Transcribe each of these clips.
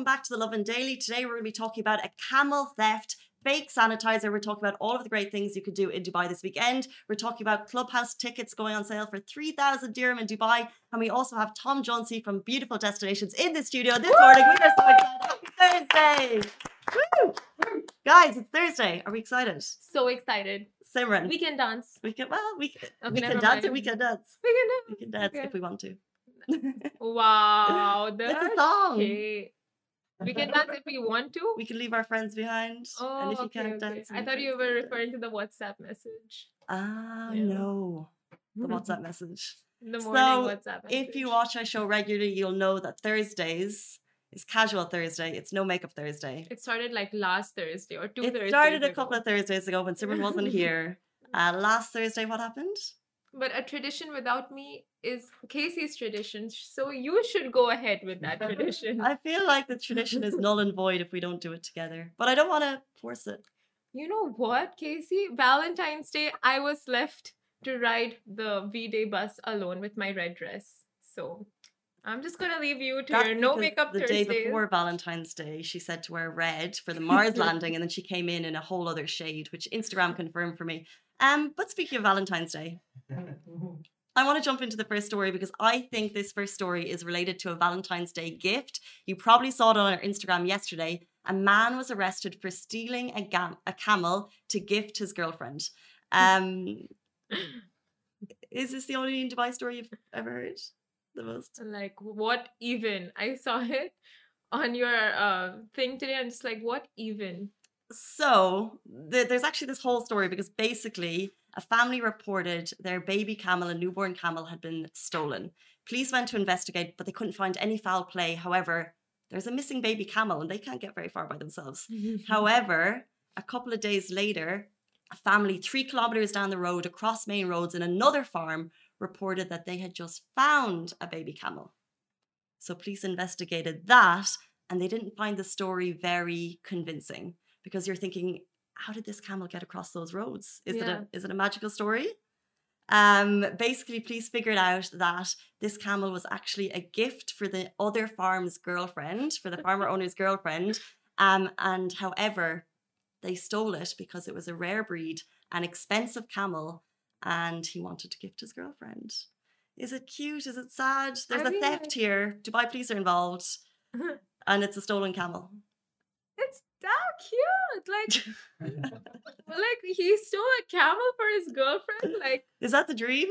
Welcome back to the Lovin Daily. Today, we're going to be talking about a camel theft, fake sanitizer. We're talking about all of the great things you could do in Dubai this weekend. We're talking about clubhouse tickets going on sale for 3,000 dirham in Dubai. And we also have Tom Jauncey from Beautiful Destinations in the studio this morning. We are so excited. Happy Thursday. Woo! Guys, it's Thursday. Are we excited? So excited. Simran. We can dance. We can, well, we, can- Okay, we can dance mind. or we can dance. We can We dance. can dance Okay. if we want to. Wow. That's a song. Okay. We can dance if we want to. We can leave our friends behind. Oh, and if you okay, can't okay. dance. I thought you were referring to the WhatsApp message. Ah, Yeah. no. The WhatsApp message. The morning So, WhatsApp message. If you watch our show regularly, you'll know that Thursdays is casual Thursday. It's no makeup Thursday. It started like last Thursday or two It Thursdays started a ago. couple of Thursdays ago when Simran wasn't here. Uh, last Thursday, what happened? But a tradition without me is Casey's tradition. So you should go ahead with that tradition. I feel like the tradition is null and void if we don't do it together. But I don't want to force it. You know what, Casey? Valentine's Day, I was left to ride the V Day bus alone with my red dress. So I'm just gonna leave you to That's your no makeup the Thursdays. day before Valentine's Day, she said to wear red for the Mars landing, and then she came in in a whole other shade, which Instagram confirmed for me. Um, but speaking of Valentine's Day, I want to jump into the first story because I think this first story is related to a Valentine's Day gift. You probably saw it on our Instagram yesterday. A man was arrested for stealing a, gam- a camel to gift his girlfriend. Um, is this the only in Dubai story you've ever heard? The most. like what even? I saw it on your uh thing today. I'm just like, what even? So th- there's actually this whole story because basically a family reported their baby camel, a newborn camel, had been stolen. Police went to investigate, but they couldn't find any foul play. However, there's a missing baby camel and they can't get very far by themselves. However, a couple of days later, a family three kilometers down the road across main roads in another farm reported that they had just found a baby camel. So police investigated that and they didn't find the story very convincing because you're thinking, how did this camel get across those roads? Is it a is it a magical story? Um, basically, police figured out that this camel was actually a gift for the other farm's girlfriend, for the farmer owner's girlfriend. Um, and however, they stole it because it was a rare breed, an expensive camel, and he wanted to gift his girlfriend. Is it cute? Is it sad? There's I a theft here. Dubai police are involved, and it's a stolen camel. Cute. Like, like he stole a camel for his girlfriend. Like Is that the dream?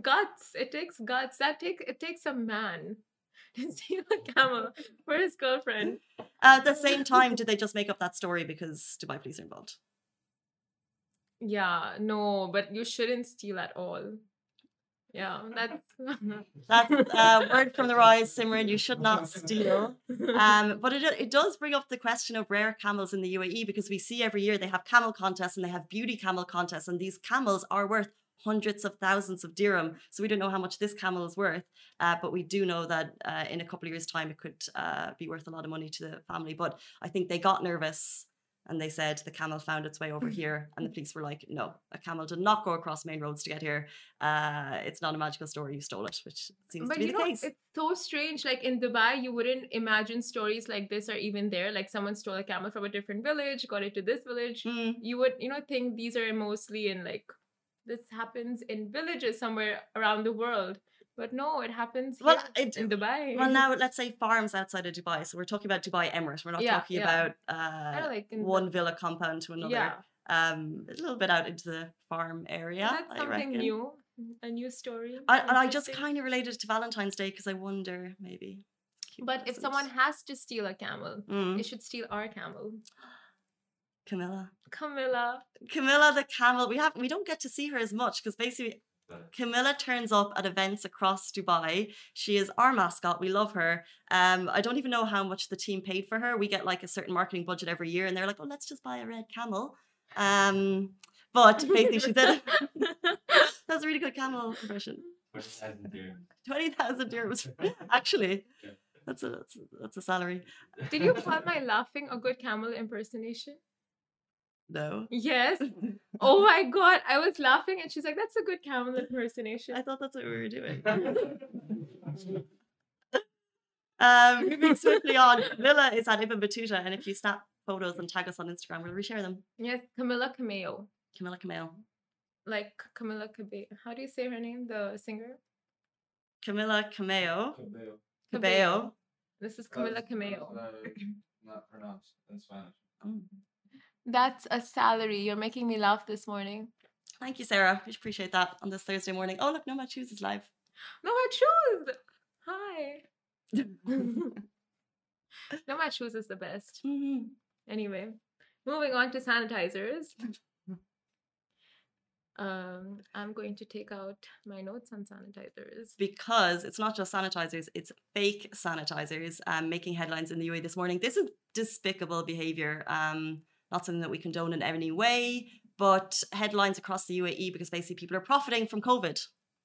guts. It takes guts. That take it takes a man to steal a camel for his girlfriend. At the same time, did they just make up that story because Dubai police are involved? Yeah, no, but you shouldn't steal at all. Yeah, that's That's uh, word from the rise, Simran. You should not steal. Um, but it, it does bring up the question of rare camels in the UAE because we see every year they have camel contests and they have beauty camel contests, and these camels are worth hundreds of thousands of dirham. So we don't know how much this camel is worth, uh, but we do know that uh, in a couple of years' time it could uh, be worth a lot of money to the family. But I think they got nervous. And they said the camel found its way over here, and the police were like, "No, a camel did not go across main roads to get here. Uh, it's not a magical story. You stole it," which seems but to be you the know, case. it's so strange. Like in Dubai, you wouldn't imagine stories like this are even there. Like someone stole a camel from a different village, got it to this village. Mm. You would, you know, think these are mostly in like this happens in villages somewhere around the world. But no, it happens Well, it, in Dubai. well, now let's say farms outside of Dubai. So we're talking about Dubai Emirate. We're not Yeah, talking yeah. about uh, like in the- one villa compound to another. yeah, Um, a little bit out into the farm area. that's I something reckon. new, a new story. I, and I just kind of related it to Valentine's Day because I wonder maybe. But if someone has to steal a camel, Mm, they should steal our camel, Camilla, Camilla. Camilla the camel, we have we don't get to see her as much because basically Camilla turns up at events across Dubai. She is our mascot. We love her. Um, I don't even know how much the team paid for her. We get like a certain marketing budget every year, and they're like, "Oh, let's just buy a red camel." Um, but basically, she said that's a really good camel impression. Twenty thousand dirhams. Actually, Yeah. that's a that's a, that's a salary. Did you call my laughing a good camel impersonation? No, Yes. Oh my god, I was laughing and she's like, "That's a good camel impersonation." I thought that's what we were doing. Um, moving swiftly on, Camilla is at Ibn Battuta, and if you snap photos and tag us on Instagram, we'll reshare them. yes, Camilla Cameo, Camilla Camille. like Camilla Cabello. How do you say her name? The singer. Camilla Cameo. Cabello. Cabello. This is Camilla That's- Cameo. uh, Not pronounced in Spanish. Mm. That's a salary. You're making me laugh this morning. Thank you, Sarah. We appreciate that on this Thursday morning. Oh, look, Nomad Shoes is live. No, my shoes. Hi. no, my shoes is the best. Mhm. Anyway, moving on to sanitizers. Um, I'm going to take out my notes on sanitizers. because it's not just sanitizers, it's fake sanitizers um, making headlines in the UAE this morning. This is despicable behavior. Um, not something that we condone in any way, but headlines across the UAE because basically people are profiting from COVID.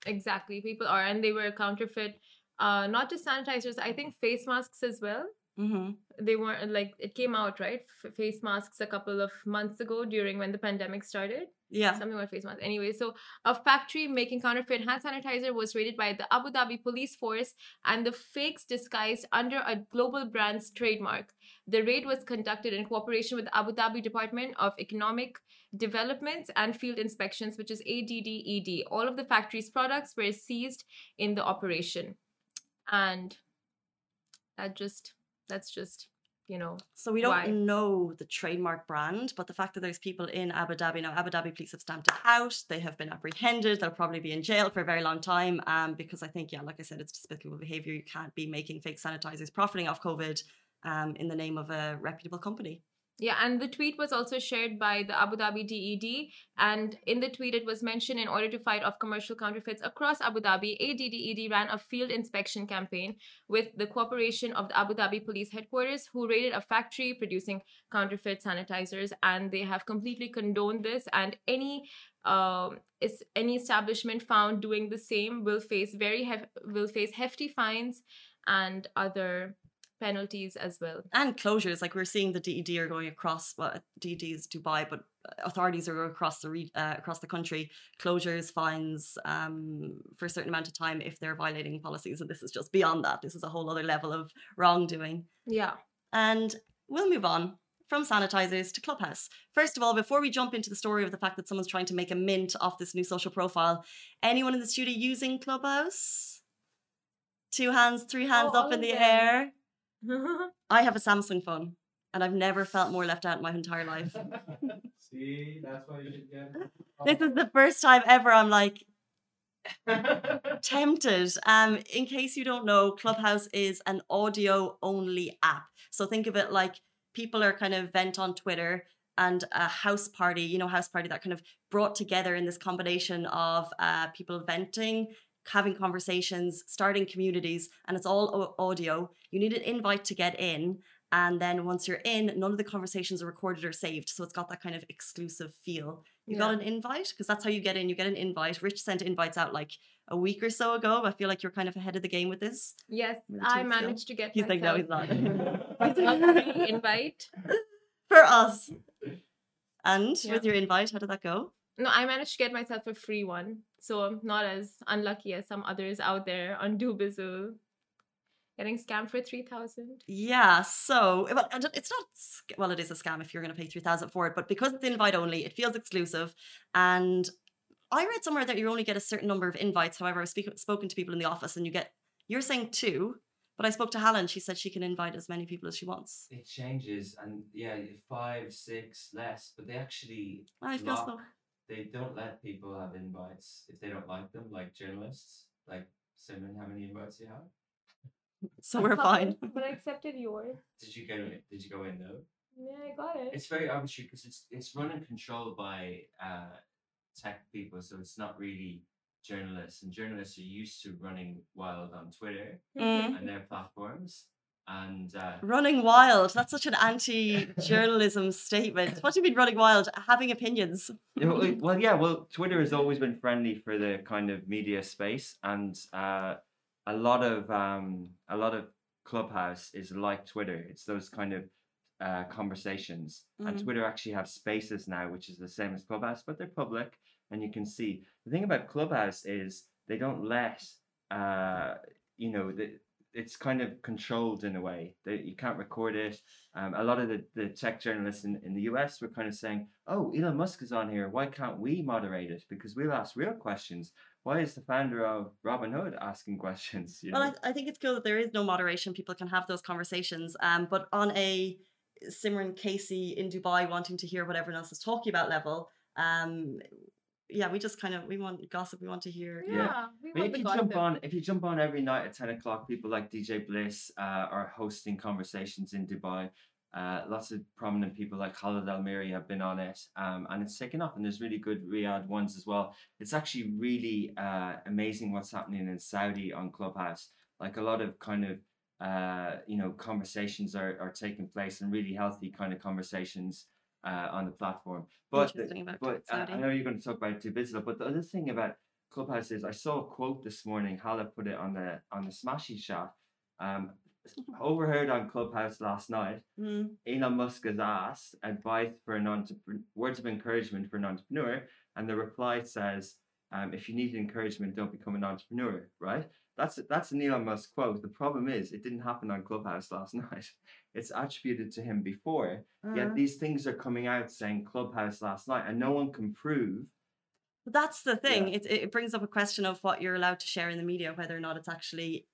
Exactly, people are, and they were counterfeit. Uh, not just sanitizers. I think face masks as well. Hmm They weren't like it came out right. F- face masks a couple of months ago during when the pandemic started. Yeah. something about face masks. Anyway, so a factory making counterfeit hand sanitizer was raided by the Abu Dhabi police force and the fakes disguised under a global brand's trademark. The raid was conducted in cooperation with the Abu Dhabi Department of Economic Development and Field Inspections, which is ADDED. All of the factory's products were seized in the operation. And that just, that's just, you know, So we don't Why? know the trademark brand, but the fact that there's people in Abu Dhabi now, Abu Dhabi police have stamped it out. They have been apprehended. They'll probably be in jail for a very long time. Um, because I think, yeah, like I said, it's despicable behavior. You can't be making fake sanitizers, profiting off COVID, um, in the name of a reputable company. Yeah, and the tweet was also shared by the Abu Dhabi DED. And in the tweet, it was mentioned in order to fight off commercial counterfeits across Abu Dhabi, ADDED ran a field inspection campaign with the cooperation of the Abu Dhabi Police Headquarters, who raided a factory producing counterfeit sanitizers. And they have completely condoned this. And any um, is any establishment found doing the same will face very hef- will face hefty fines and other penalties as well. And closures, like we're seeing the DED are going across, well, DED is Dubai, but authorities are across the re, uh, across the country. Closures, fines um, for a certain amount of time if they're violating policies, and this is just beyond that. This is a whole other level of wrongdoing. Yeah. And we'll move on from sanitizers to Clubhouse. First of all, before we jump into the story of the fact that someone's trying to make a mint off this new social profile, anyone in the studio using Clubhouse? Two hands, three hands Oh, up in the air. I have a Samsung phone and I've never felt more left out in my entire life. See, that's why you should get. This is the first time ever I'm like tempted. Um, in case you don't know, Clubhouse is an audio only app. So think of it like people are kind of vent on Twitter and a house party, you know, house party that kind of brought together in this combination of uh, people venting, having conversations, starting communities, and it's all audio. You need an invite to get in. And then once you're in, none of the conversations are recorded or saved. So it's got that kind of exclusive feel. You got an invite? Because that's how you get in. You get an invite. Rich sent invites out like a week or so ago. I feel like you're kind of ahead of the game with this. Yes, I ago. managed to get He's like, no, he's not. a invite. For us. And Yeah. with your invite, how did that go? No, I managed to get myself a free one. So I'm not as unlucky as some others out there on Dubizzle. Getting scammed for 3000 Yeah, so eh, well, it's not well, it is a scam if you're going to pay three thousand for it, but because it's invite only, it feels exclusive. And I read somewhere that you only get a certain number of invites. However, I've speak, spoken to people in the office, and you get you're saying two, but I spoke to Helen. She said she can invite as many people as she wants. It changes, and yeah, five, six, less, but they actually I feel so. Lock- they don't let people have invites if they don't like them, like journalists. Like Simon, how many invites do you have? So we're fine. But I accepted yours. Did you go? in- Did you go in though? Yeah, I got it. It's very arbitrary because it's it's run and controlled by uh, tech people, so it's not really journalists. And journalists are used to running wild on Twitter Mm. and their platforms. And uh, Running wild. That's such an anti-journalism statement. What do you mean running wild? Having opinions. Well, yeah. Well, Twitter has always been friendly for the kind of media space, and uh, a lot of um, a lot of Clubhouse is like Twitter. It's those kind of uh, conversations, and Mhm. Twitter actually have Spaces now, which is the same as Clubhouse, but they're public, and you can see. The thing about Clubhouse is they don't let uh, you know the, it's kind of controlled in a way that you can't record it. Um, a lot of the, the tech journalists in, in the US were kind of saying, oh, Elon Musk is on here. Why can't we moderate it? Because we'll ask real questions. Why is the founder of Robinhood asking questions? You Well, know? I, I think it's cool that there is no moderation. People can have those conversations. Um, but on a Simran Casey in Dubai wanting to hear what everyone else is talking about level, um, yeah, we just kind of we want gossip. We want to hear. yeah, Yeah. we But want if you gossip. jump on, if you jump on every night at ten o'clock, people like DJ Bliss uh, are hosting conversations in Dubai. Uh, lots of prominent people like Khalid Al Miri have been on it, um, and it's taken off. And there's really good Riyadh ones as well. It's actually really uh, amazing what's happening in Saudi on Clubhouse. Like a lot of kind of uh, you know conversations are, are taking place and really healthy kind of conversations uh, on the platform. But the- but I, I know you're going to talk about Dubizzle, but the other thing about Clubhouse is I saw a quote this morning. Hala put it on the on the Smashy shot. Um, overheard on Clubhouse last night. Mm, Elon Musk has asked advice for an entrepreneur, words of encouragement for an entrepreneur, and the reply says, um, "If you need encouragement, don't become an entrepreneur." Right? That's that's Elon Musk quote. The problem is, it didn't happen on Clubhouse last night. It's attributed to him before. uh, Yet these things are coming out saying Clubhouse last night, and no one can prove but that's the thing. Yeah. It it brings up a question of what you're allowed to share in the media, whether or not it's actually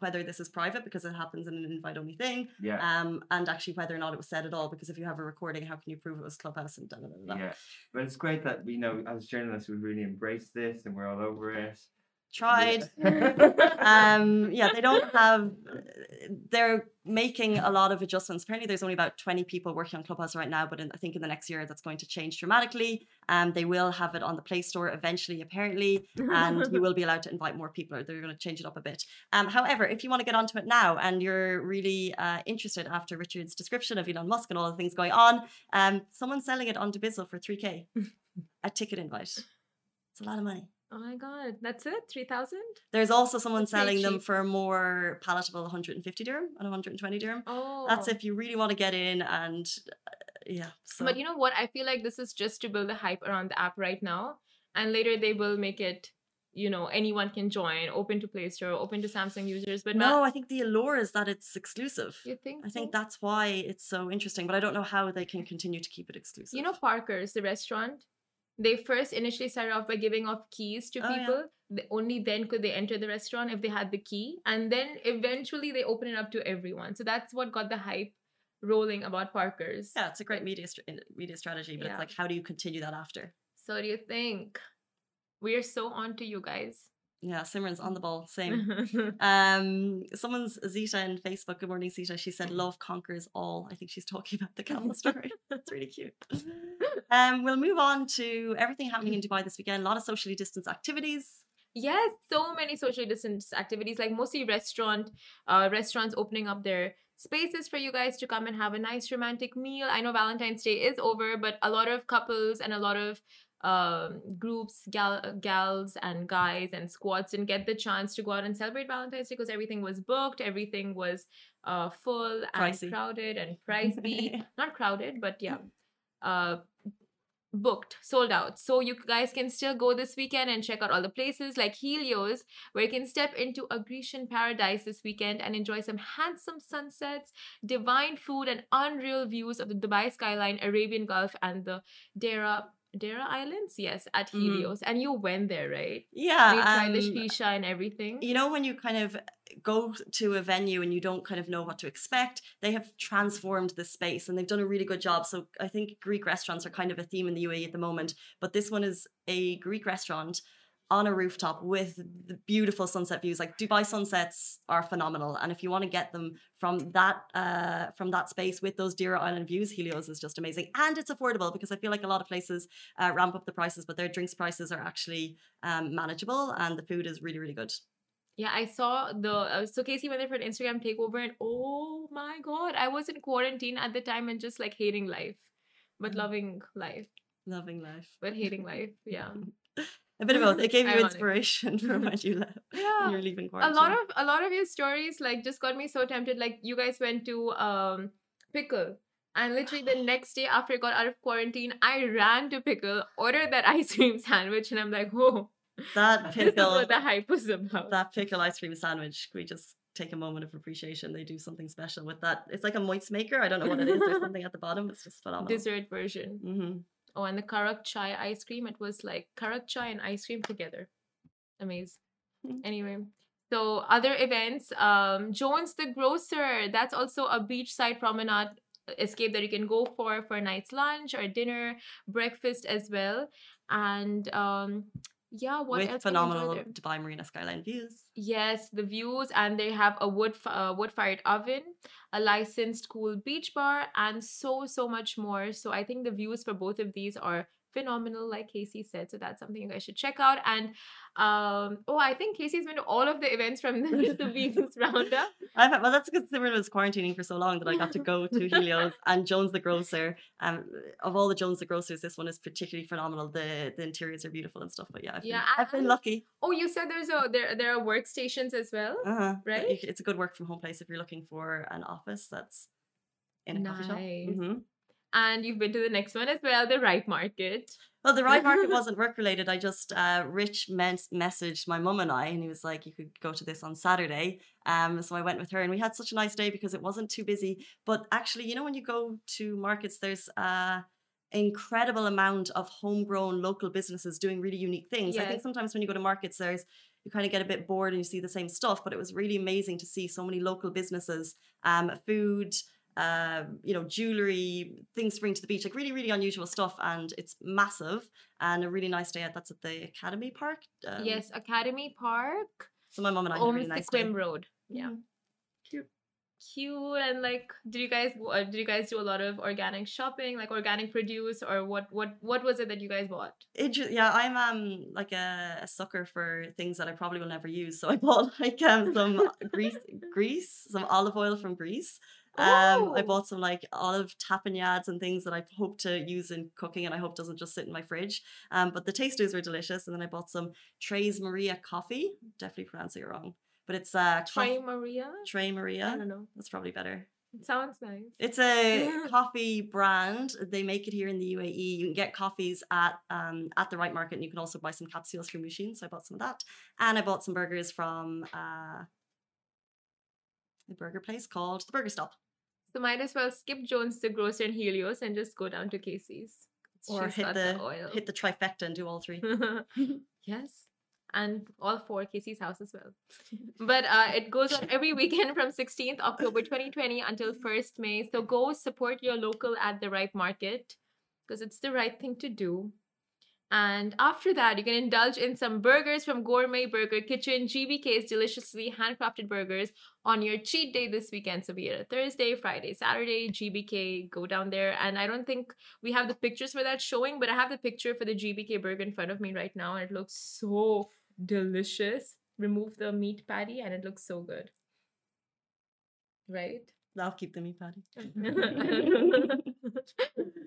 whether this is private because it happens in an invite only thing, Yeah. um, and actually whether or not it was said at all. Because if you have a recording, how can you prove it was Clubhouse and da da da da? Yeah. But it's great that we know as journalists we really embrace this and we're all over it. Tried. um, yeah, they don't have. They're making a lot of adjustments. Apparently, there's only about 20 people working on Clubhouse right now, but in, I think in the next year that's going to change dramatically. Um, they will have it on the Play Store eventually, apparently, and you will be allowed to invite more people. Or they're going to change it up a bit. Um, however, if you want to get onto it now and you're really uh, interested after Richard's description of Elon Musk and all the things going on, um, someone's selling it on Dubizzle for 3k, a ticket invite. It's a lot of money. Oh my god, that's it? 3000? There's also someone That's selling them for a more palatable 150 dirham and 120 dirham. Oh. That's if you really want to get in and uh, yeah. So But you know what? I feel like this is just to build the hype around the app right now. And later they will make it, you know, anyone can join, open to Play Store, open to Samsung users, but no, not. I think the allure is that it's exclusive. You think? I think that's why it's so interesting, but I don't know how they can continue to keep it exclusive. You know, Parker's, the restaurant, they first initially started off by giving off keys to Oh, yeah. people. The- Only then could they enter the restaurant if they had the key. And then eventually they open it up to everyone. So that's what got the hype rolling about Parker's. yeah, it's a great media str- media strategy, but Yeah. it's like how do you continue that after? So do you think? We're so on to you guys. Yeah, Simran's on the ball. Same. Um, someone's Zita in Facebook. Good morning, Zita. She said, "Love conquers all." I think she's talking about the camel story. That's really cute. Um, we'll move on to everything happening in Dubai this weekend. A lot of socially distanced activities. Yes, so many socially distanced activities, like mostly restaurant, uh, restaurants opening up their spaces for you guys to come and have a nice romantic meal. I know Valentine's Day is over, but a lot of couples and a lot of um, groups, gal- gals and guys and squads didn't get the chance to go out and celebrate Valentine's Day because everything was booked, everything was uh, full and Pricey. crowded and pricey. Not crowded, but yeah. Uh, booked, sold out. So you guys can still go this weekend and check out all the places like Helios, where you can step into a Grecian paradise this weekend and enjoy some handsome sunsets, divine food, and unreal views of the Dubai skyline, Arabian Gulf, and the Deira Deira Islands. Yes, at Mhm. Helios, and you went there, right? Yeah, you tried the um, shisha and everything. you know when you kind of go to a venue and you don't kind of know what to expect they have transformed the space and they've done a really good job so i think greek restaurants are kind of a theme in the uae at the moment but this one is a greek restaurant on a rooftop with the beautiful sunset views like dubai sunsets are phenomenal and if you want to get them from that uh from that space with those Deira Island views Helios is just amazing and it's affordable because I feel like a lot of places uh, ramp up the prices but their drinks prices are actually um, manageable and the food is really really good Yeah, I saw the uh, so Casey went there for an Instagram takeover, and oh my god, I was in quarantine at the time and just like hating life, but Mm. loving life, Loving life. but hating life. Yeah, A bit of both. It gave you inspiration for when you left. When yeah. you're leaving quarantine. A lot of a lot of your stories like just got me so tempted. Like you guys went to um Pickle. And literally the next day after I got out of quarantine, I ran to Pickle, ordered that ice cream sandwich, and I'm like, whoa, that this pickle, what the hype was about. that pickle ice cream sandwich. We just take a moment of appreciation? They do something special with that. It's like a moist maker. I don't know what it is. There's something at the bottom. It's just phenomenal. Dessert version. hmm Oh, and the karak chai ice cream. It was like karak chai and ice cream together. Amazing. Anyway, so other events. Um, Jones the Grocer. That's also a beachside promenade escape that you can go for for a night's lunch or dinner, breakfast as well. And um, yeah, what With else? can you enjoy phenomenal? Dubai Marina skyline views. Yes, the views, and they have a wood uh, wood fired oven, a licensed cool beach bar, and so so much more. So I think the views for both of these are phenomenal, like Casey said. So that's something you guys should check out. And um, oh, I think Casey's been to all of the events from the, the Venus Roundup. I've had, well, that's because Simran was quarantining for so long that I got to go to Helios and Jones the Grocer. Um, of all the Jones the Grocers, this one is particularly phenomenal. The the interiors are beautiful and stuff. But yeah, I've, Yeah, been, I've been lucky. Oh, you said there's a there there are workstations as well. Uh-huh. Right? It's a good work from home place if you're looking for an office that's in a coffee shop. Nice. And you've been to the next one as well, the Ripe Market. Well, the Ripe Market wasn't work related. I just uh, Rich messaged my mum and I, and he was like, "You could go to this on Saturday." Um, so I went with her, and we had such a nice day because it wasn't too busy. But actually, you know, when you go to markets, there's uh incredible amount of homegrown local businesses doing really unique things. I think sometimes when you go to markets, there's you kind of get a bit bored and you see the same stuff. But it was really amazing to see so many local businesses, um, food. Um, you know, jewelry, things to bring to the beach, like really, really unusual stuff. And it's massive and a really nice day out. That's at the Academy Park. Um, yes, Academy Park, So my mom and I had a really the nice. Quim Road. Yeah. Mhm. Cute. Cute and like, did you guys uh, did you guys do a lot of organic shopping, like organic produce, or what what what was it that you guys bought? It yeah, I'm um like a, a sucker for things that I probably will never use. So I bought like um some grease, grease, some olive oil from Greece. Um, I Oh. bought some like olive tapenades and things that I hope to use in cooking, and I hope doesn't just sit in my fridge. Um, but the tasters were delicious, and then I bought some Tres Maria coffee. Definitely pronouncing it wrong, but it's uh Trey Maria. Trey Maria. I don't know. That's probably better. It sounds nice. It's a coffee brand. They make it here in the UAE. You can get coffees at um, at the Ripe Market, and you can also buy some capsules from machines. So I bought some of that, and I bought some burgers from uh, a burger place called the Burger Stop, So might as well skip Jones the grocer and Helios and just go down to Casey's. or She's hit the, oil. hit the trifecta and do all three. yes. And all four Casey's house as well. But uh, it goes on every weekend from 16th October 2020 until 1st May. So go support your local at the Ripe Market because it's the right thing to do. And after that, you can indulge in some burgers from Gourmet Burger Kitchen, GBK's deliciously handcrafted burgers on your cheat day this weekend. So be it a Thursday, Friday, Saturday, GBK, go down there. And I don't think we have the pictures for that showing, but I have the picture for the GBK burger in front of me right now, and it looks so delicious. Remove the meat patty, and it looks so good. Right? I'll keep the meat patty.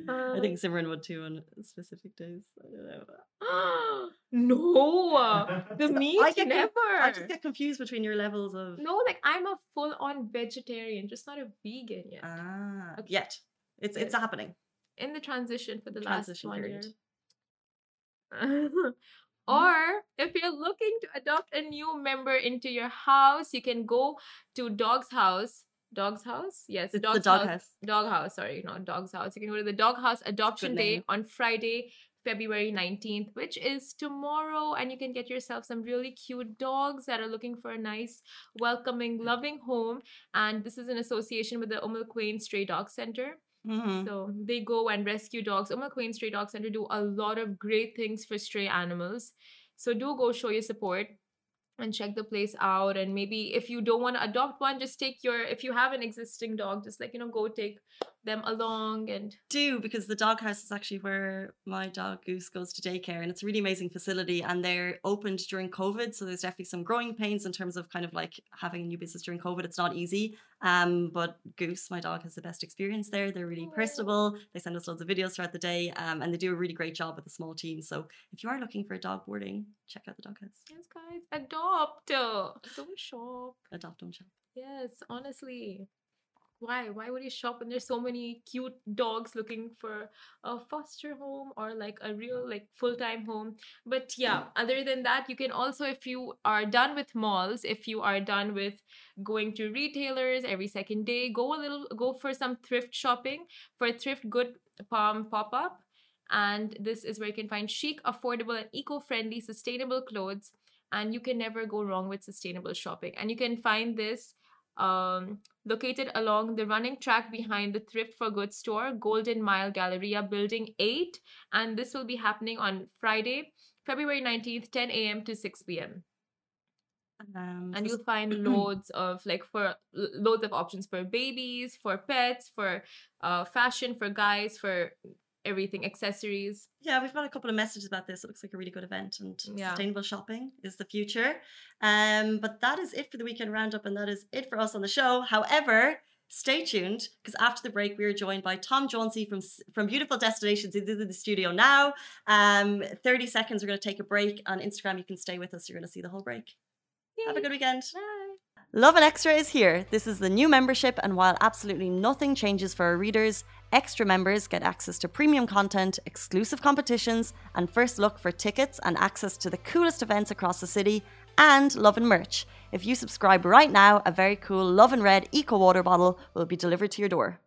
Uh, I think Simran would too on specific days. I don't know. no, the meat I get never. I just get confused between your levels of No, like I'm a full-on vegetarian, just not a vegan yet. ah Okay. yet. It's it's happening. in the transition for the Transition last one period. year. or if you're looking to adopt a new member into your house, you can go to Dog's House. Dog's House? Yes, the Dog's dog House. house. Dog House, sorry, not Dog's House. You can go to the Dog House Adoption Day name. on Friday, February 19th, which is tomorrow. And you can get yourself some really cute dogs that are looking for a nice, welcoming, loving home. And this is in association with the Al Quwain Stray Dog Center. Mhm. So they go and rescue dogs. Al Quwain Stray Dog Center do a lot of great things for stray animals. So do go show your support and check the place out. And maybe if you don't want to adopt one, just take your if you have an existing dog, just like you know, go take them along and do because the doghouse is actually where my dog Goose goes to daycare, and it's a really amazing facility. And they're opened during COVID, so there's definitely some growing pains in terms of kind of like having a new business during COVID. It's not easy. Um, but Goose, my dog, has the best experience there. They're really Aw. personable. They send us loads of videos throughout the day, um, and they do a really great job with a small team. So if you are looking for a dog boarding, check out the doghouse. yes, guys, adopt. Don't shop. Adopt, don't shop. Yes, honestly. Why? Why would you shop when there's so many cute dogs looking for a foster home or like a real like full-time home? But yeah, other than that, you can also if you are done with malls, if you are done with going to retailers every second day, go a little go for some thrift shopping for thrift good palm pop-up. And this is where you can find chic, affordable, and eco-friendly sustainable clothes. And you can never go wrong with sustainable shopping. And you can find this um, located along the running track behind the Thrift for Good store, Golden Mile Galleria, Building 8. And this will be happening on Friday, February 19th, 10 a.m. to 6 p.m. Um, And you'll find loads of like for loads of options for babies, for pets, for uh, fashion, for guys, for everything, accessories. Yeah, we've got a couple of messages about this. It looks like a really good event, and Yeah. sustainable shopping is the future. Um, but that is it for the weekend roundup, and that is it for us on the show. However, stay tuned because after the break, we are joined by Tom Jauncey from from Beautiful Destinations. He's in the studio now. Um, thirty seconds. We're going to take a break on Instagram. You can stay with us. You're going to see the whole break. Have a good weekend. Bye. Lovin Extra is here. This is the new membership, and while absolutely nothing changes for our readers, extra members get access to premium content, exclusive competitions, and first look for tickets and access to the coolest events across the city, and Lovin merch. If you subscribe right now, a very cool Lovin Red Eco Water bottle will be delivered to your door.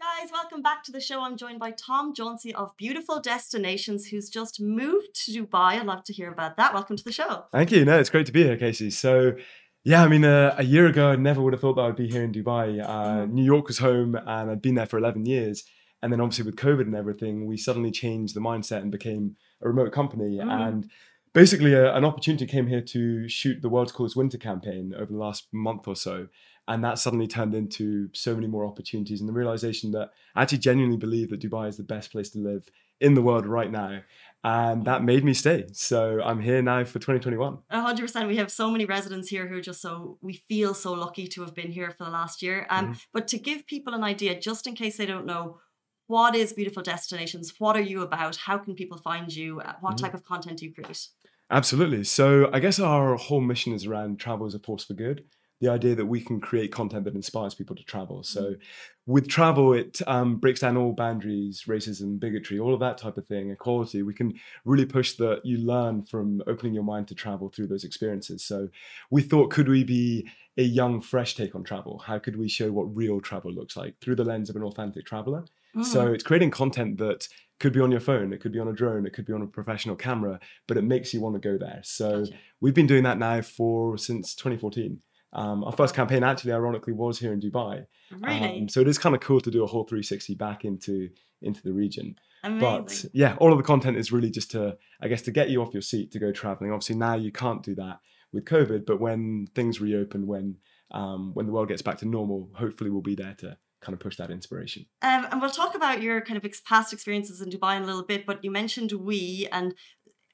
Guys, welcome back to the show. I'm joined by Tom Jauncey of Beautiful Destinations, who's just moved to Dubai. I'd love to hear about that. Welcome to the show. Thank you. No, it's great to be here, Casey. So, Yeah, I mean, uh, a year ago, I never would have thought that I'd be here in Dubai. Uh, Mm. New York was home, and I'd been there for 11 years. And then, obviously, with COVID and everything, we suddenly changed the mindset and became a remote company. Mm. And basically, a, an opportunity came here to shoot the world's coolest winter campaign over the last month or so. And that suddenly turned into so many more opportunities and the realization that I actually genuinely believe that Dubai is the best place to live in the world right now. And that made me stay. So I'm here now for 2021. Hundred percent. We have so many residents here who are just so we feel so lucky to have been here for the last year. Um, Mm-hmm. but to give people an idea, just in case they don't know, what is Beautiful Destinations? What are you about? How can people find you? Uh, What Mhm. type of content do you create? Absolutely. So I guess our whole mission is around travel as a force for good. The idea that we can create content that inspires people to travel. So with travel, it um, breaks down all boundaries, racism, bigotry, all of that type of thing, equality. We can really push that you learn from opening your mind to travel through those experiences. So we thought, could we be a young, fresh take on travel? How could we show what real travel looks like through the lens of an authentic traveler? So Mm. it's creating content that could be on your phone, it could be on a drone, it could be on a professional camera, but it makes you want to go there. So Gotcha. we've been doing that now for since 2014. Um, our first campaign, actually, ironically, was here in Dubai. really Um, so it is kind of cool to do a whole 360 back into into the region. amazing. But yeah, all of the content is really just to, I guess, to get you off your seat to go traveling. Obviously, now you can't do that with COVID, but when things reopen, when um, when the world gets back to normal, hopefully we'll be there to kind of push that inspiration. Um, and we'll talk about your kind of ex- past experiences in Dubai in a little bit, but you mentioned we and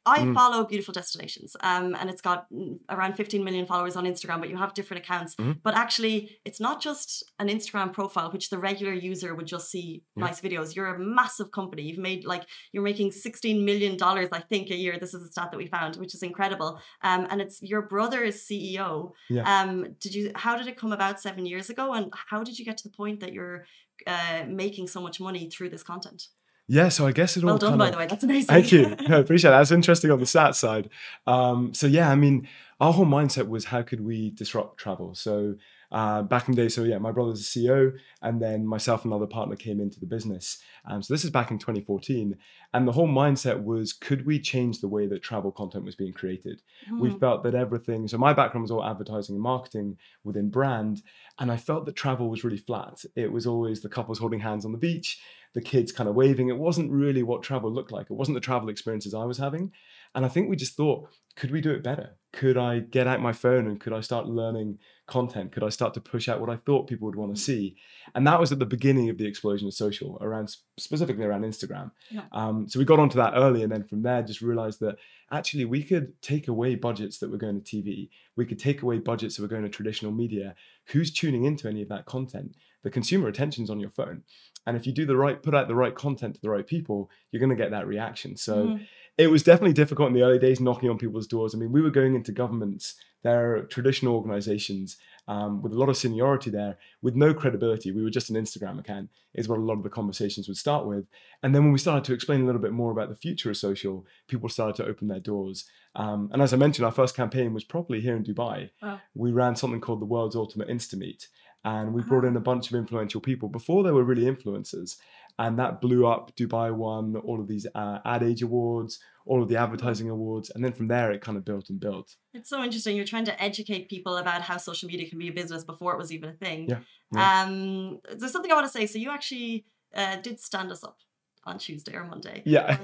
I Mm. follow Beautiful Destinations, um, and it's got mm, around 15 million followers on Instagram, but you have different accounts. Mhm. But actually, it's not just an Instagram profile, which the regular user would just see Yeah. nice videos. You're a massive company. You've made like, you're making $16 million, I think, a year. This is a stat that we found, which is incredible. Um, and it's your brother is CEO. Yeah. Um, did you, how did it come about seven years ago? And how did you get to the point that you're uh, making so much money through this content. Yeah, so I guess it all Well done, by of- the way. That's amazing. Thank you. I appreciate that. That's interesting on the stats side. Um, so yeah, I mean, our whole mindset was how could we disrupt travel? So uh, back in the day, so yeah, my brother's a CEO, and then myself and another partner came into the business. Um, so this is back in 2014, and the whole mindset was could we change the way that travel content was being created? we Mm. felt that everything so my background was all advertising and marketing within brand and i felt that travel was really flat it was always the couples holding hands on the beach the kids kind of waving it wasn't really what travel looked like it wasn't the travel experiences i was having and i think we just thought could we do it better could i get out my phone and could i start learning content could i start to push out what i thought people would want to see and that was at the beginning of the explosion of social around specifically around instagram Yeah. um, so we got onto that early and then from there just realized that actually we could take away budgets that were going to TV. We could take away budgets that were going to traditional media. Who's tuning into any of that content? The consumer attention's on your phone. And if you do the right, put out the right content to the right people, you're going to get that reaction. So Mhm. It was definitely difficult in the early days, knocking on people's doors. I mean, we were going into governments, they're traditional organizations um, with a lot of seniority there, with no credibility. We were just an Instagram account, is what a lot of the conversations would start with. And then when we started to explain a little bit more about the future of social, people started to open their doors. Um, and as I mentioned, our first campaign was probably here in Dubai. Wow. We ran something called the World's Ultimate Insta Meet And we brought in a bunch of influential people before they were really influencers. And that blew up. Dubai won all of these uh, Ad Age Awards, all of the advertising awards. And then from there, it kind of built and built. It's so interesting. You're trying to educate people about how social media can be a business before it was even a thing. Yeah, yeah. Um, there's something I want to say. So you actually uh, did stand us up on Tuesday or Monday. Yeah.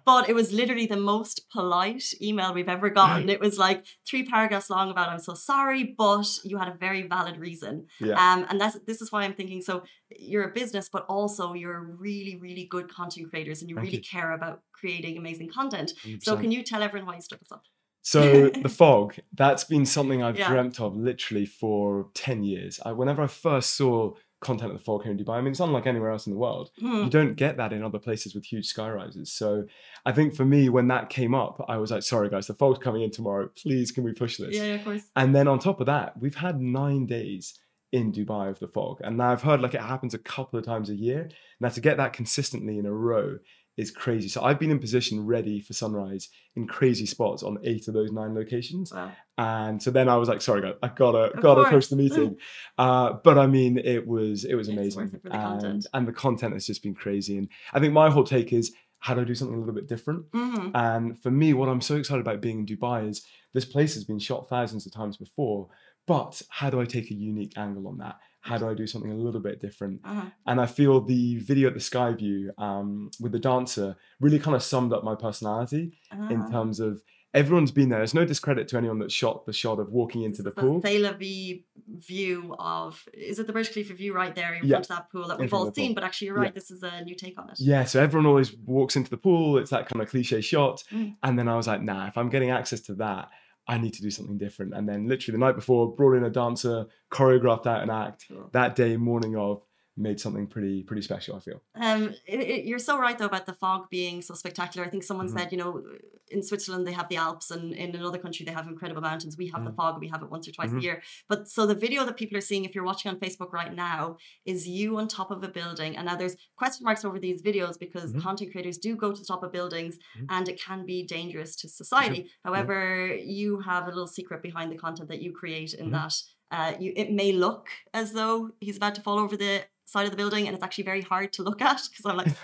but it was literally the most polite email we've ever gotten. It was like three paragraphs long about I'm so sorry, but you had a very valid reason. yeah. Um, and that's this is why I'm thinking. So you're a business, but also you're really, really good content creators, and you Thank really you. care about creating amazing content. So 100%. can you tell everyone why you stood us up? So the fog, that's been something I've Yeah. dreamt of literally for 10 years. I, whenever I first saw content of the fog here in Dubai, I mean, it's unlike anywhere else in the world. Hmm. You don't get that in other places with huge sky rises. So I think for me, when that came up, I was like, sorry guys, the fog's coming in tomorrow. Please, can we push this? Yeah, yeah, of course. And then on top of that, we've had nine days in Dubai of the fog. And now I've heard like it happens a couple of times a year. Now to get that consistently in a row is crazy. So I've been in position ready for sunrise in crazy spots on eight of those nine locations. Wow. And so then I was like, sorry guys, I gotta Of gotta course. push the meeting. uh, but I mean it was it was amazing. worth it for the and, content. and the content has just been crazy. And I think my whole take is how do I do something a little bit different? hmm And for me, what I'm so excited about being in Dubai is this place has been shot thousands of times before, but how do I take a unique angle on that? How do I do something a little bit different? Uh-huh. And I feel the video at the Skyview um, with the dancer really kind of summed up my personality in Ah. terms of everyone's been there. There's no discredit to anyone that shot the shot of walking into the It's pool. La vie view of is it the Burj Khalifa view right there in Yeah. front of that pool that we've all pool. seen, but actually you're Yeah. right, this is a new take on it. Yeah, so everyone always walks into the pool. It's that kind of cliche shot. Mm. And then I was like, nah, if I'm getting access to that, I need to do something different. And then literally the night before, brought in a dancer, choreographed out an act. That day, morning of, made something pretty pretty special. I feel. Um, it, it- you're so right though about the fog being so spectacular. I think someone Mhm. said, you know, in Switzerland they have the Alps, and in another country they have incredible mountains. We have the Mhm. fog; we have it once or twice a Mhm. year. But so the video that people are seeing, if you're watching on Facebook right now, is you on top of a building. And now there's question marks over these videos because Mhm. content creators do go to the top of buildings, Mhm. and it can be dangerous to society. However, you have a little secret behind the content that you create in Mhm. that uh, you it may look as though he's about to fall over the side of the building, and it's actually very hard to look at because I'm like,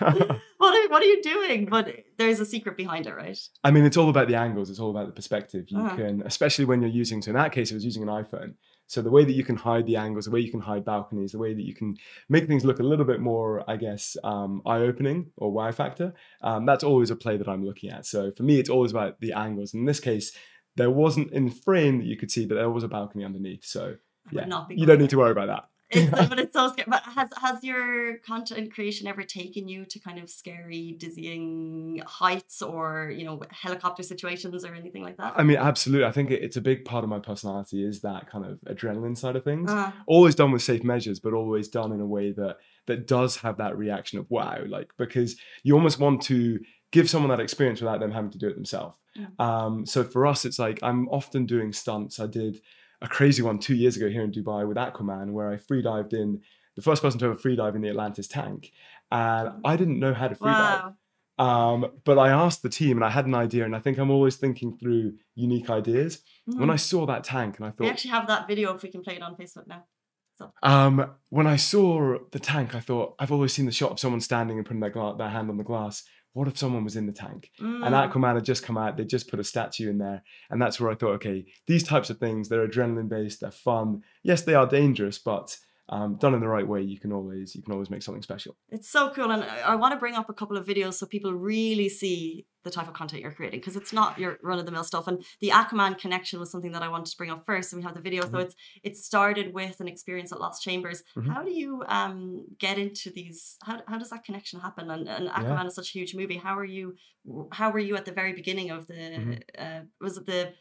what are, what are you doing? But there's a secret behind it, right? I mean, it's all about the angles. It's all about the perspective. You Uh-huh. can, especially when you're using. So in that case, it was using an iPhone. So the way that you can hide the angles, the way you can hide balconies, the way that you can make things look a little bit more, I guess, um, eye-opening or wow factor. Um, that's always a play that I'm looking at. So for me, it's always about the angles. In this case, there wasn't in frame that you could see, but there was a balcony underneath. So yeah, you don't need to worry about that. It's, but it's so scary. But has has your content creation ever taken you to kind of scary, dizzying heights, or you know, helicopter situations, or anything like that? I mean, absolutely. I think it, it's a big part of my personality is that kind of adrenaline side of things. Uh, always done with safe measures, but always done in a way that that does have that reaction of wow, like because you almost want to give someone that experience without them having to do it themselves. Yeah. Um, so for us, it's like I'm often doing stunts. I did a crazy one two years ago here in Dubai with Aquaman, where I free dived in the first person to ever free dive in the Atlantis tank, and I didn't know how to free dive. wow. Um, but I asked the team, and I had an idea, and I think I'm always thinking through unique ideas. When Mhm. I saw that tank, and I thought, we actually have that video if we can play it on Facebook now. um, when I saw the tank, I thought I've always seen the shot of someone standing and putting their, gla- their hand on the glass. What if someone was in the tank? And Mm. Aquaman had just come out. They just put a statue in there, and that's where I thought, okay, these types of things, they're adrenaline based, they're fun. Yes, they are dangerous, but um, done in the right way, you can always you can always make something special. It's so cool, and I, I want to bring up a couple of videos so people really see the type of content you're creating because it's not your run of the mill stuff. And the Aquaman connection was something that I wanted to bring up first. And we have the video, so Mhm. it's it started with an experience at Lost Chambers. Mhm. How do you um get into these? How how does that connection happen? And, and Yeah. Aquaman is such a huge movie. How are you? How were you at the very beginning of the? Mhm. Uh, was it the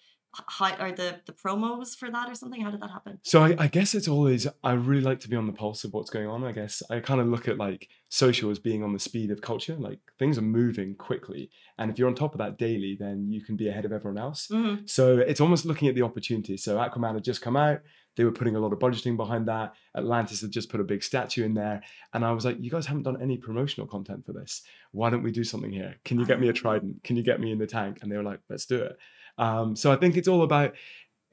high or the the promos for that or something? How did that happen? So I, I guess it's always I really like to be on the pulse of what's going on. I guess I kind of look at like social as being on the speed of culture. Like things are moving quickly, and if you're on top of that daily, then you can be ahead of everyone else. Mhm. So it's almost looking at the opportunity. So Aquaman had just come out. They were putting a lot of budgeting behind that. Atlantis had just put a big statue in there. And I was like, you guys haven't done any promotional content for this. Why don't we do something here? Can you get me a Ah. trident? Can you get me in the tank? And they were like, let's do it. Um, so I think it's all about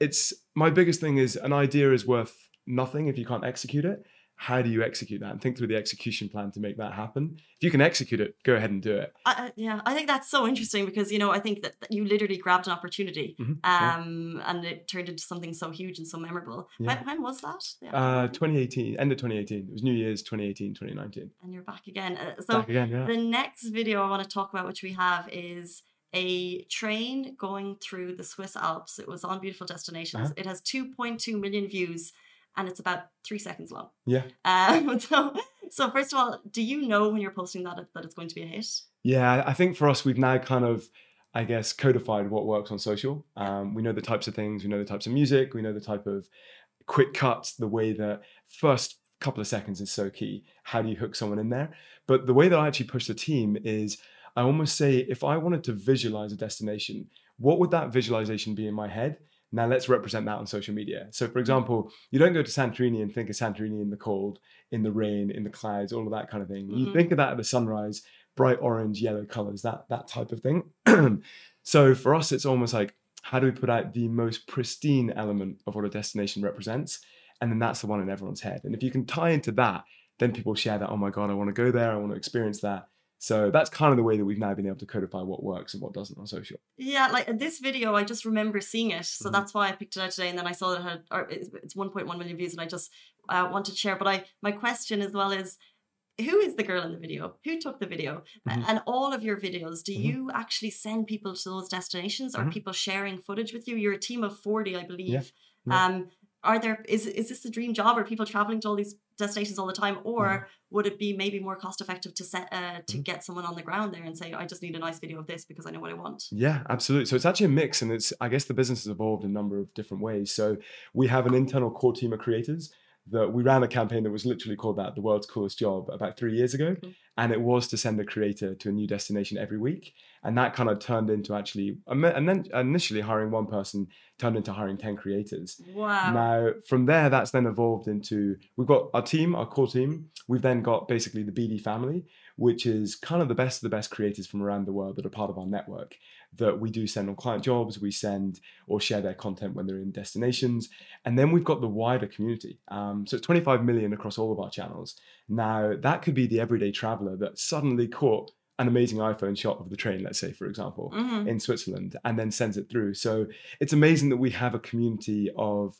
it's my biggest thing is an idea is worth nothing if you can't execute it. How do you execute that? And think through the execution plan to make that happen. If you can execute it, go ahead and do it. I, yeah, I think that's so interesting because you know I think that, that you literally grabbed an opportunity, Mhm, yeah. um, and it turned into something so huge and so memorable. Yeah. When, when was that? Uh, 2018, end of 2018. It was New Year's 2018, 2019. and you're back again. Uh, so Back again, yeah. the next video I want to talk about, which we have, is a train going through the Swiss Alps. It was on Beautiful Destinations. Uh-huh. It has 2.2 million views, and it's about three seconds long. Yeah. Um, so, so first of all, do you know when you're posting that that it's going to be a hit? Yeah, I think for us, we've now kind of, I guess, codified what works on social. Um, we know the types of things, we know the types of music, we know the type of quick cuts, the way that first couple of seconds is so key. How do you hook someone in there? But the way that I actually push the team is I almost say if I wanted to visualize a destination, what would that visualization be in my head? Now let's represent that on social media. So, for example, you don't go to Santorini and think of Santorini in the cold, in the rain, in the clouds, all of that kind of thing. You Mhm. think of that at the sunrise, bright orange, yellow colors, that that type of thing. so for us, it's almost like how do we put out the most pristine element of what a destination represents, and then that's the one in everyone's head. And if you can tie into that, then people share that. Oh my god, I want to go there. I want to experience that. So that's kind of the way that we've now been able to codify what works and what doesn't on social. Yeah, like this video, I just remember seeing it, so Mhm. that's why I picked it out today. And then I saw that it had, or it's it's 1.1 million views, and I just uh, wanted to share. But I, my question as well is, who is the girl in the video? Who took the video? Mhm. And all of your videos, do Mhm. you actually send people to those destinations? Are Mhm. people sharing footage with you? You're a team of 40, I believe. yeah. Um, are there is is this the dream job? Are people traveling to all these destinations all the time, or Mm-hmm. would it be maybe more cost effective to set uh, to get someone on the ground there and say, I just need a nice video of this because I know what I want? Yeah, absolutely. So it's actually a mix, and it's I guess the business has evolved in a number of different ways. So we have an internal core team of creators that we ran a campaign that was literally called that the world's coolest job about three years ago, Cool. and it was to send a creator to a new destination every week, and that kind of turned into actually and then initially hiring one person turned into hiring ten creators. Wow. Now, from there, that's then evolved into we've got our team, our core team. We've then got basically the BD family, which is kind of the best of the best creators from around the world that are part of our network that we do send on client jobs, we send or share their content when they're in destinations. And then we've got the wider community. Um, so it's 25 million across all of our channels. Now, that could be the everyday traveler that suddenly caught an amazing iPhone shot of the train, let's say, for example Mhm. in Switzerland and then sends it through. So it's amazing that we have a community of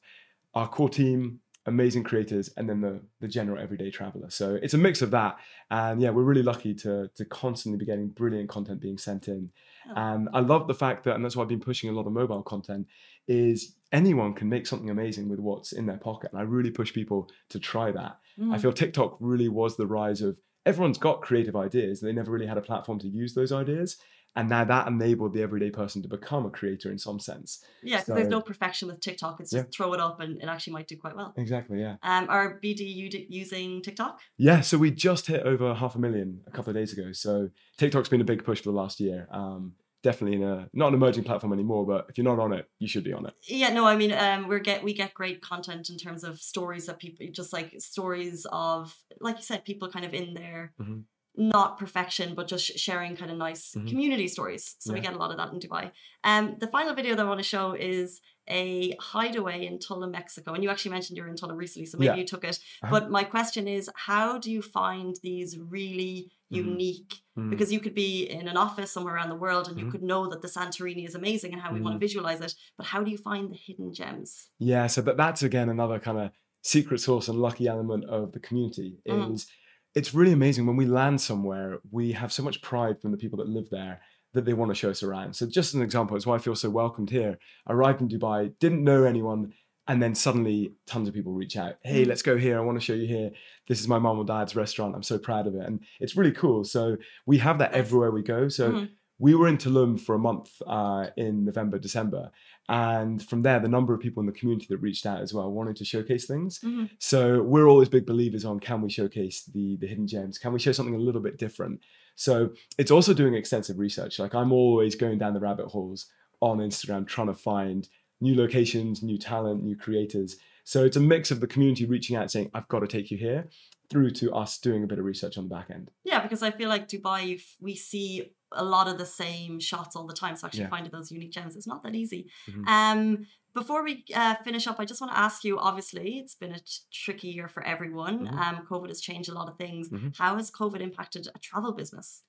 our core team, amazing creators, and then the the general everyday traveler. So it's a mix of that. And yeah, we're really lucky to to constantly be getting brilliant content being sent in. Oh. And I love the fact that, and that's why I've been pushing a lot of mobile content, is anyone can make something amazing with what's in their pocket. And I really push people to try that. I Mhm. feel TikTok really was the rise of everyone's got creative ideas. They never really had a platform to use those ideas. And now that enabled the everyday person to become a creator in some sense. Yeah, because there's no perfection with TikTok. It's just throw it up and it actually might do quite well. Exactly, yeah. Um, are BD using TikTok? Yeah, so we just hit over half a million a couple of days ago. So TikTok's been a big push for the last year. Um, definitely in a not an emerging platform anymore, but if you're not on it, you should be on it. Yeah, no, I mean, um, we're get we get great content in terms of stories that people just like stories of, like you said, people kind of in there, Mhm. Not perfection, but just sharing kind of nice Mhm. community stories. So we get a lot of that in Dubai. Um, the final video that I want to show is a hideaway in Tulum, Mexico, and you actually mentioned you were in Tulum recently, so maybe Yeah. you took it. Uh-huh. But my question is, how do you find these really Mhm. unique? Mm. Because you could be in an office somewhere around the world and you Mhm. could know that the Santorini is amazing and how we want to visualize it. But how do you find the hidden gems? Yeah, so that, that's again another kind of secret source and lucky element of the community Mm. is it's really amazing when we land somewhere, we have so much pride from the people that live there that they want to show us around. So just an example, it's why I feel so welcomed here. I arrived in Dubai, didn't know anyone, and then suddenly tons of people reach out. Hey, Mm. let's go here. I want to show you here. This is my mom or dad's restaurant. I'm so proud of it. And it's really cool. So we have that everywhere we go. So Mhm. we were in Tulum for a month uh, in November, December. And from there, the number of people in the community that reached out as well wanted to showcase things. Mhm. So we're always big believers on can we showcase the the hidden gems? Can we show something a little bit different? So it's also doing extensive research. Like I'm always going down the rabbit holes on Instagram trying to find new locations, new talent, new creators. So it's a mix of the community reaching out saying, I've got to take you here, through to us doing a bit of research on the back end. Yeah, because I feel like Dubai, we see a lot of the same shots all the time. So actually Yeah. finding those unique gems is not that easy. Mhm. Um, before we uh, finish up, I just want to ask you. Obviously, it's been a t- tricky year for everyone. Mhm. Um, COVID has changed a lot of things. Mhm. How has COVID impacted a travel business?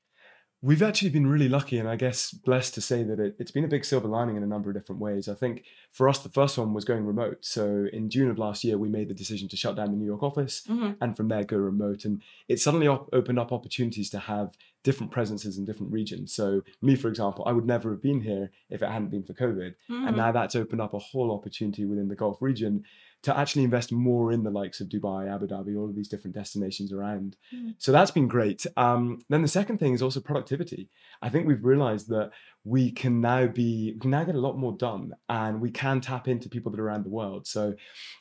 We've actually been really lucky and I guess blessed to say that it, it's been a big silver lining in a number of different ways. I think for us, the first one was going remote. So in June of last year, we made the decision to shut down the New York office Mhm. and from there go remote. And it suddenly op- opened up opportunities to have different presences in different regions. So me, for example, I would never have been here if it hadn't been for COVID. Mhm. And now that's opened up a whole opportunity within the Gulf region to actually invest more in the likes of Dubai, Abu Dhabi, all of these different destinations around. Mm. So that's been great. Um, then the second thing is also productivity. I think we've realized that we can now be, we can now get a lot more done and we can tap into people that are around the world. So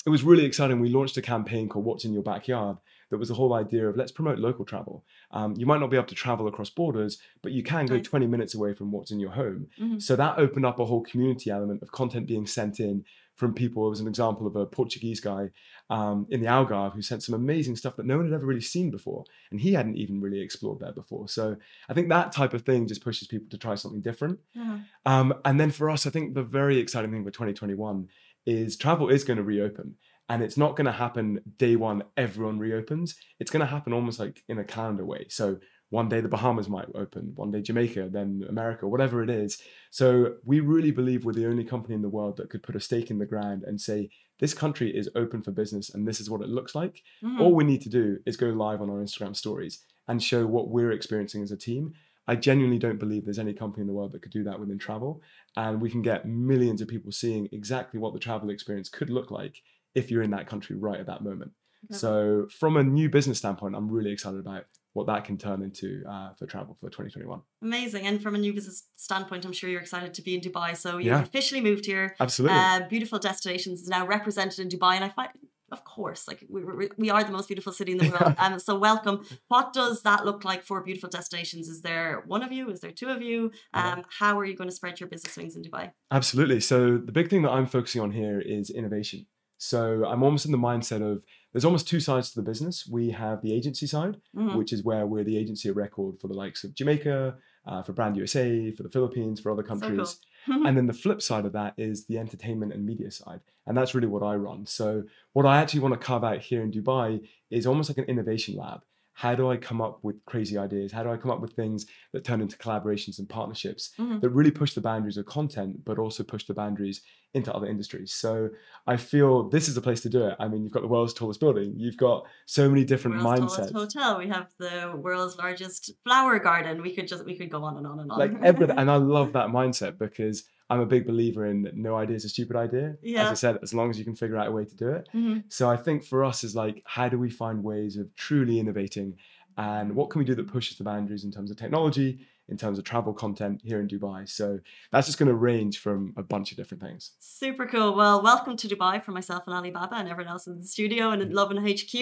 it was really exciting. We launched a campaign called What's in Your Backyard that was the whole idea of let's promote local travel. Um, you might not be able to travel across borders, but you can go Nice. 20 minutes away from what's in your home. Mhm. So that opened up a whole community element of content being sent in from people. It was an example of a Portuguese guy um, in the Algarve who sent some amazing stuff that no one had ever really seen before. And he hadn't even really explored there before. So I think that type of thing just pushes people to try something different. Yeah. Um, and then for us, I think the very exciting thing for 2021 is travel is going to reopen. And it's not going to happen day one, everyone reopens. It's going to happen almost like in a calendar way. So One day the Bahamas might open, one day Jamaica, then America, whatever it is. So we really believe we're the only company in the world that could put a stake in the ground and say, this country is open for business and this is what it looks like. Mhm. All we need to do is go live on our Instagram stories and show what we're experiencing as a team. I genuinely don't believe there's any company in the world that could do that within travel. And we can get millions of people seeing exactly what the travel experience could look like if you're in that country right at that moment. Okay. So, from a new business standpoint, I'm really excited about what that can turn into uh, for travel for 2021. Amazing. And from a new business standpoint, I'm sure you're excited to be in Dubai. So you've Yeah. officially moved here. Absolutely. Uh, beautiful destinations is now represented in Dubai, and I find, of course, like we, we, we are the most beautiful city in the world. um, so welcome. What does that look like for beautiful destinations? Is there one of you? Is there two of you? Yeah. Um, how are you going to spread your business wings in Dubai? Absolutely. So the big thing that I'm focusing on here is innovation. So I'm almost in the mindset of there's almost two sides to the business. We have the agency side, Mhm. which is where we're the agency of record for the likes of Jamaica, uh, for Brand USA, for the Philippines, for other So cool. countries. and then the flip side of that is the entertainment and media side. And that's really what I run. So, what I actually want to carve out here in Dubai is almost like an innovation lab. How do I come up with crazy ideas? How do I come up with things that turn into collaborations and partnerships Mhm. that really push the boundaries of content, but also push the boundaries into other industries? So, I feel this is the place to do it. I mean, you've got the world's tallest building, you've got so many different World's mindsets. hotel. We have the world's largest flower garden. We could just we could go on and on and on. like everything and i love that mindset because i'm a big believer in no idea is a stupid idea as i said as long as you can figure out a way to do it Mhm. so i think for us is like how do we find ways of truly innovating and what can we do that pushes the boundaries in terms of technology in terms of travel content here in dubai so that's just going to range from a bunch of different things Super cool. Well, welcome to Dubai for myself and Alibaba and everyone else in the studio and in Lovin HQ.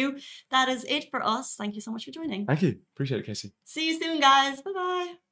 That is it for us. Thank you so much for joining. thank you appreciate it casey See you soon, guys. Bye bye.